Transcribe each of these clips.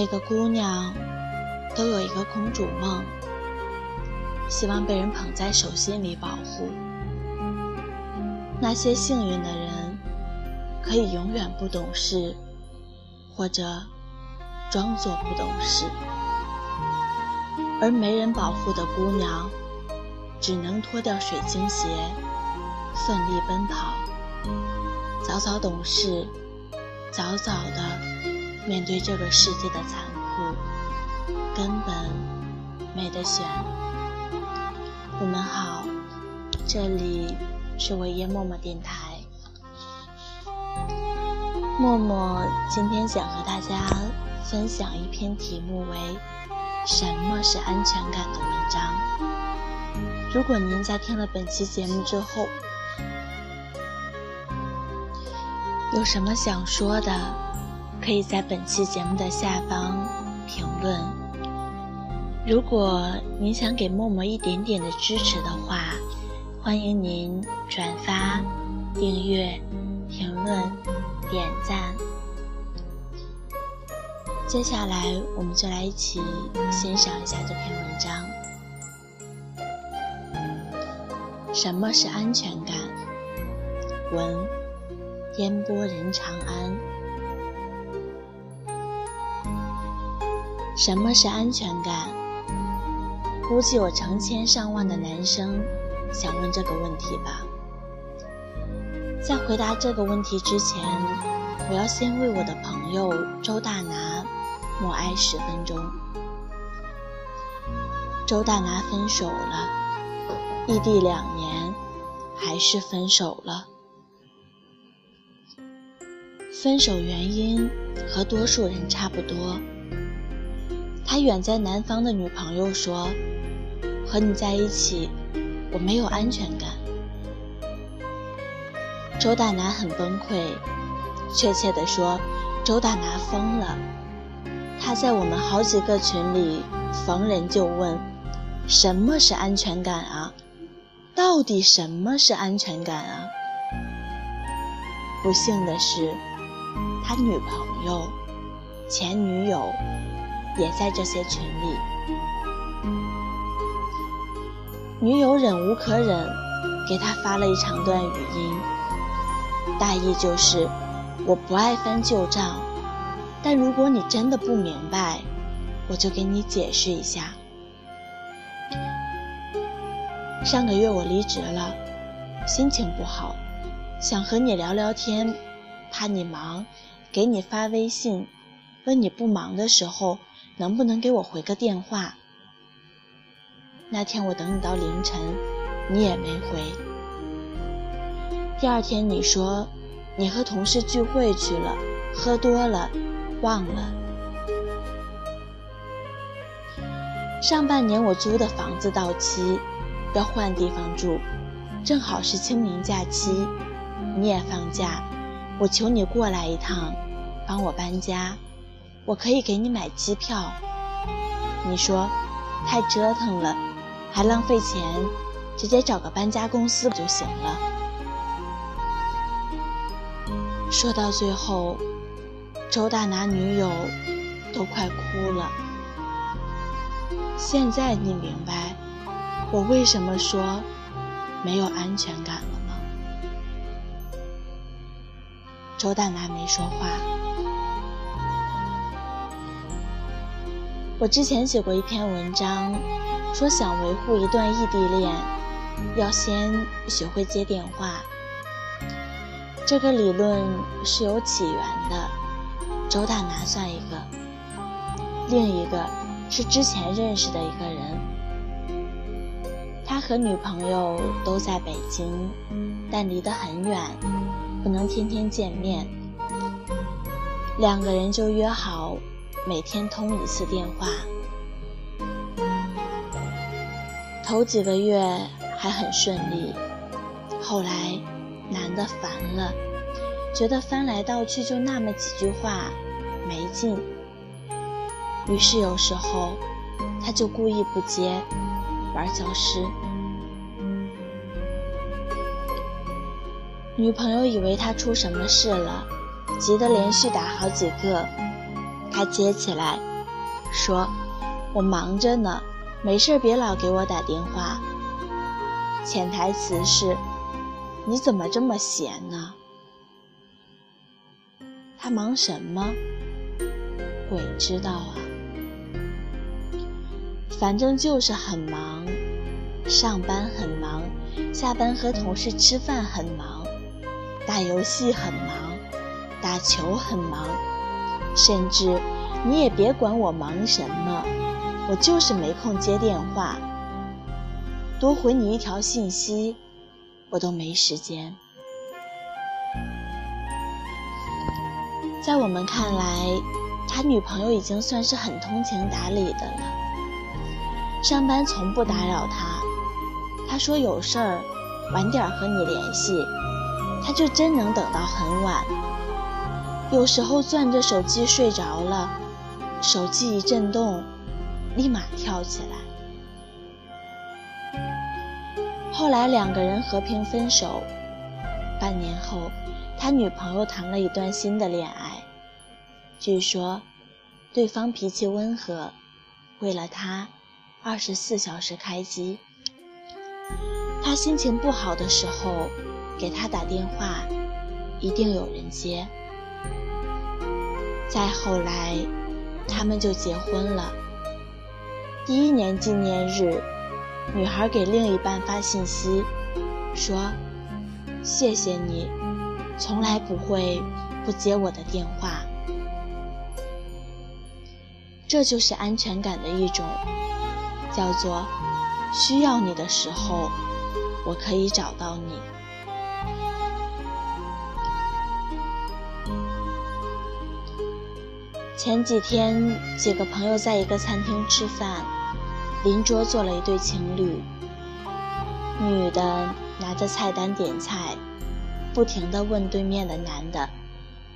每个姑娘都有一个公主梦，希望被人捧在手心里保护。那些幸运的人，可以永远不懂事，或者装作不懂事；而没人保护的姑娘，只能脱掉水晶鞋，奋力奔跑，早早懂事，早早的。面对这个世界的残酷，根本没得选。你们好，这里是维耶默默电台。默默今天想和大家分享一篇题目为“什么是安全感”的文章。如果您在听了本期节目之后，有什么想说的？可以在本期节目的下方评论。如果您想给默默一点点的支持的话，欢迎您转发、订阅、评论、点赞。接下来，我们就来一起欣赏一下这篇文章。什么是安全感？文：烟波人长安。什么是安全感？估计有成千上万的男生想问这个问题吧。在回答这个问题之前，我要先为我的朋友周大拿默哀十分钟。周大拿分手了，异地两年，还是分手了。分手原因和多数人差不多。他远在南方的女朋友说：“和你在一起，我没有安全感。”周大拿很崩溃，确切地说，周大拿疯了。他在我们好几个群里逢人就问：“什么是安全感啊？到底什么是安全感啊？”不幸的是，他女朋友、前女友。也在这些群里，女友忍无可忍，给他发了一长段语音，大意就是我不爱翻旧账，但如果你真的不明白，我就给你解释一下。上个月我离职了，心情不好，想和你聊聊天，怕你忙，给你发微信，问你不忙的时候。能不能给我回个电话？那天我等你到凌晨，你也没回。第二天你说你和同事聚会去了，喝多了，忘了。上半年我租的房子到期，要换地方住，正好是清明假期，你也放假，我求你过来一趟，帮我搬家。我可以给你买机票，你说太折腾了，还浪费钱，直接找个搬家公司不就行了？说到最后，周大拿女友都快哭了。现在你明白我为什么说没有安全感了吗？周大拿没说话。我之前写过一篇文章，说想维护一段异地恋，要先学会接电话。这个理论是有起源的，周大拿算一个，另一个是之前认识的一个人，他和女朋友都在北京，但离得很远，不能天天见面，两个人就约好。每天通一次电话，头几个月还很顺利，后来男的烦了，觉得翻来倒去就那么几句话没劲，于是有时候他就故意不接，玩消失。女朋友以为他出什么事了，急得连续打好几个。他接起来，说：“我忙着呢，没事别老给我打电话。”潜台词是：“你怎么这么闲呢？”他忙什么？鬼知道啊！反正就是很忙，上班很忙，下班和同事吃饭很忙，打游戏很忙，打球很忙，甚至你也别管我忙什么，我就是没空接电话，多回你一条信息，我都没时间。在我们看来，他女朋友已经算是很通情达理的了。上班从不打扰他，他说有事儿晚点和你联系，他就真能等到很晚。有时候攥着手机睡着了，手机一震动，立马跳起来。后来两个人和平分手，半年后。他女朋友谈了一段新的恋爱，据说对方脾气温和，为了他二十四小时开机。他心情不好的时候给他打电话，一定有人接。再后来，他们就结婚了。第一年纪念日，女孩给另一半发信息，说：“谢谢你。”从来不会不接我的电话，这就是安全感的一种，叫做需要你的时候，我可以找到你。前几天几个朋友在一个餐厅吃饭，邻桌坐了一对情侣，女的拿着菜单点菜。不停地问对面的男的：“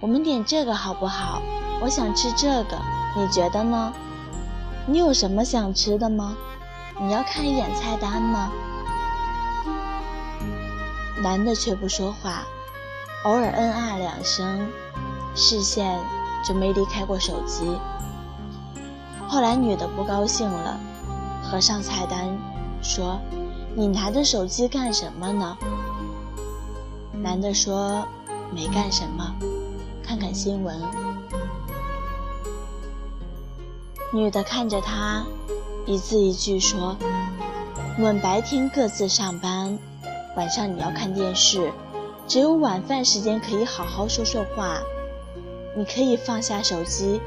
我们点这个好不好？我想吃这个，你觉得呢？你有什么想吃的吗？你要看一眼菜单吗？”男的却不说话，偶尔嗯啊两声，视线就没离开过手机。后来女的不高兴了，合上菜单，说：“你拿着手机干什么呢？”男的说：“没干什么，看看新闻。”女的看着他，一字一句说：“我们白天各自上班，晚上你要看电视，只有晚饭时间可以好好说说话。你可以放下手机，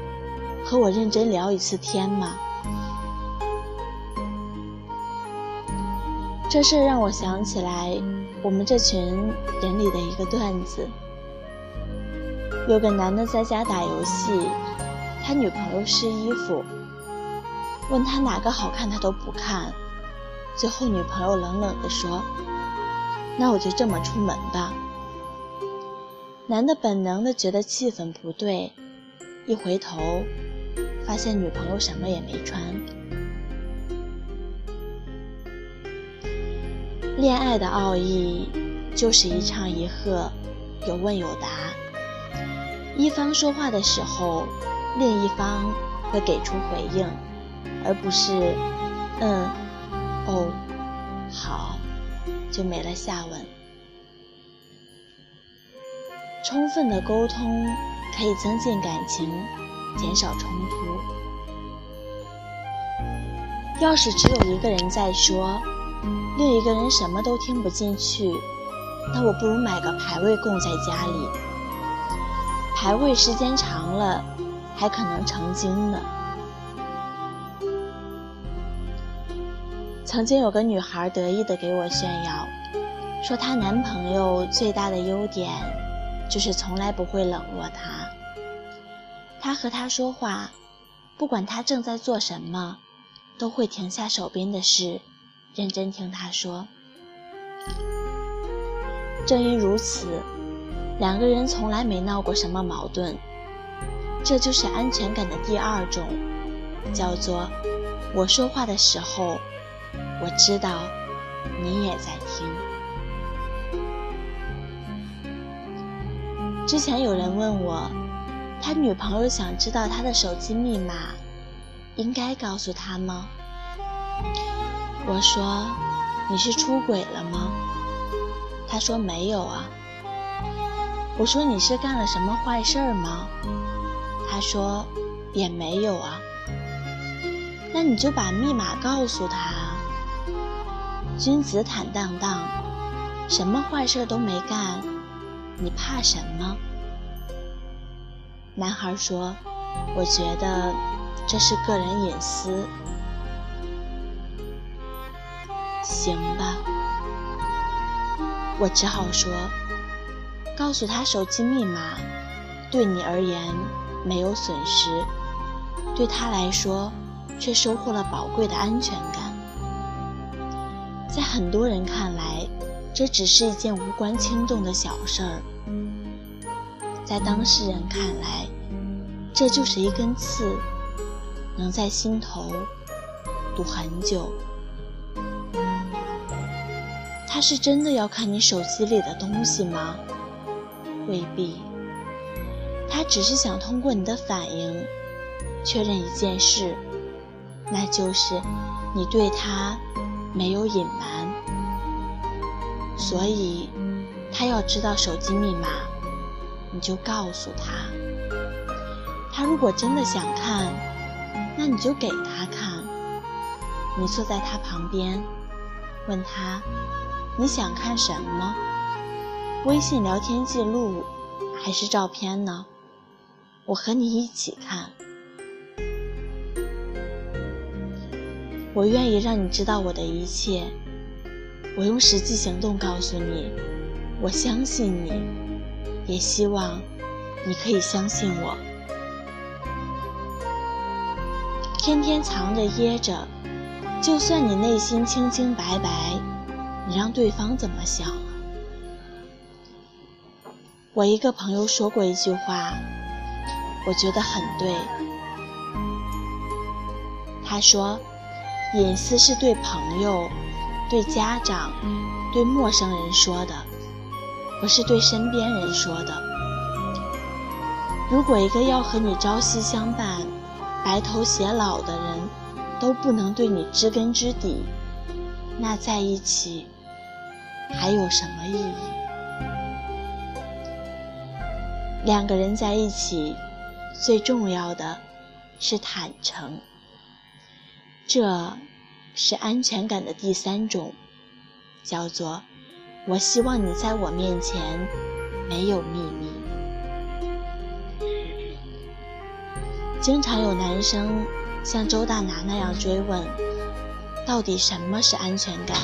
和我认真聊一次天吗？”这事让我想起来。我们这群人里的一个段子，有个男的在家打游戏，他女朋友试衣服，问他哪个好看，他都不看，最后女朋友冷冷地说：“那我就这么出门吧。”男的本能的觉得气氛不对，一回头，发现女朋友什么也没穿。恋爱的奥义就是一唱一和，有问有答。一方说话的时候，另一方会给出回应，而不是“嗯，哦，好”就没了下文。充分的沟通可以增进感情，减少冲突。要是只有一个人在说。另一个人什么都听不进去，那我不如买个牌位供在家里。牌位时间长了，还可能成精呢。曾经有个女孩得意的给我炫耀，说她男朋友最大的优点就是从来不会冷落他。他和他说话，不管他正在做什么，都会停下手边的事。认真听他说。正因如此，两个人从来没闹过什么矛盾。这就是安全感的第二种，叫做我说话的时候，我知道你也在听。之前有人问我，他女朋友想知道他的手机密码，应该告诉他吗？我说：“你是出轨了吗？”他说：“没有啊。”我说：“你是干了什么坏事儿吗？”他说：“也没有啊。”那你就把密码告诉他。君子坦荡荡，什么坏事都没干，你怕什么？男孩说：“我觉得这是个人隐私。”行吧，我只好说，告诉他手机密码，对你而言没有损失，对他来说却收获了宝贵的安全感。在很多人看来，这只是一件无关轻重的小事儿；在当事人看来，这就是一根刺，能在心头堵很久。他是真的要看你手机里的东西吗？未必。他只是想通过你的反应确认一件事，那就是你对他没有隐瞒。所以，他要知道手机密码，你就告诉他。他如果真的想看，那你就给他看。你坐在他旁边，问他。你想看什么？微信聊天记录还是照片呢？我和你一起看。我愿意让你知道我的一切。我用实际行动告诉你，我相信你，也希望你可以相信我。天天藏着掖着，就算你内心清清白白。你让对方怎么想？我一个朋友说过一句话，我觉得很对。他说：“隐私是对朋友、对家长、对陌生人说的，不是对身边人说的。如果一个要和你朝夕相伴、白头偕老的人都不能对你知根知底，那在一起……”还有什么意义？两个人在一起，最重要的是坦诚。这是安全感的第三种，叫做“我希望你在我面前没有秘密”。经常有男生像周大拿那样追问：“到底什么是安全感？”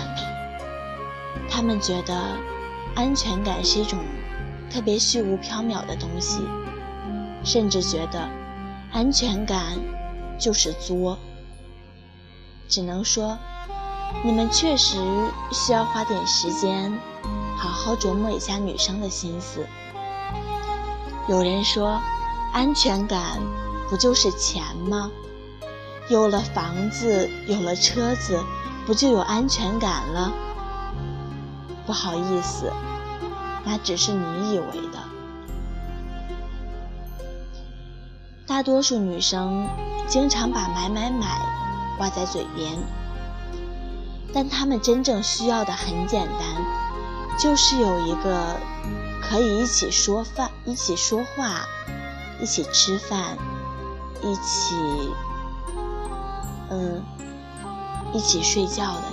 他们觉得安全感是一种特别虚无缥缈的东西，甚至觉得安全感就是作。只能说，你们确实需要花点时间，好好琢磨一下女生的心思。有人说，安全感不就是钱吗？有了房子，有了车子，不就有安全感了？不好意思，那只是你以为的。大多数女生经常把“买买买”挂在嘴边，但他们真正需要的很简单，就是有一个可以一起说饭、一起说话、一起吃饭、一起……嗯，一起睡觉的人。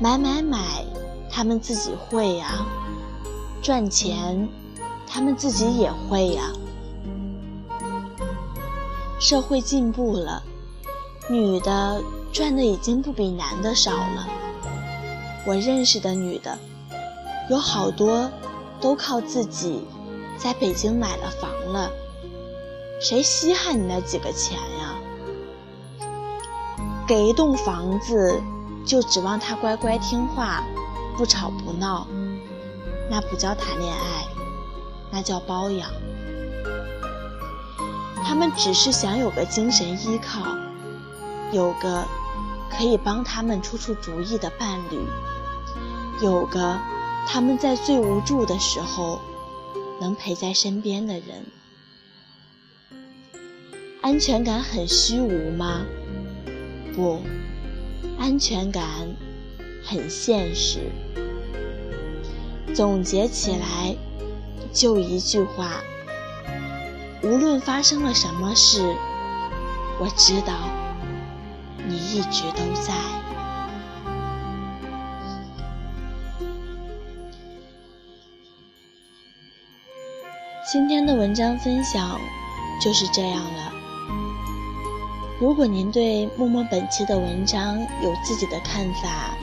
买买买，他们自己会呀；赚钱，他们自己也会呀。社会进步了，女的赚的已经不比男的少了。我认识的女的，有好多都靠自己在北京买了房了。谁稀罕你那几个钱呀？给一栋房子。就指望他乖乖听话，不吵不闹，那不叫谈恋爱，那叫包养。他们只是想有个精神依靠，有个可以帮他们出出主意的伴侣，有个他们在最无助的时候能陪在身边的人。安全感很虚无吗？不，安全感很现实。总结起来，就一句话：无论发生了什么事，我知道你一直都在。今天的文章分享就是这样了。如果您对默默本期的文章有自己的看法，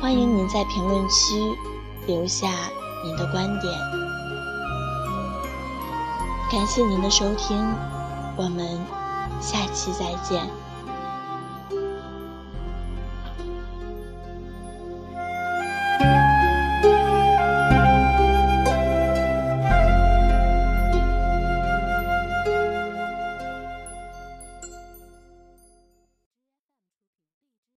欢迎您在评论区留下您的观点。感谢您的收听，我们下期再见。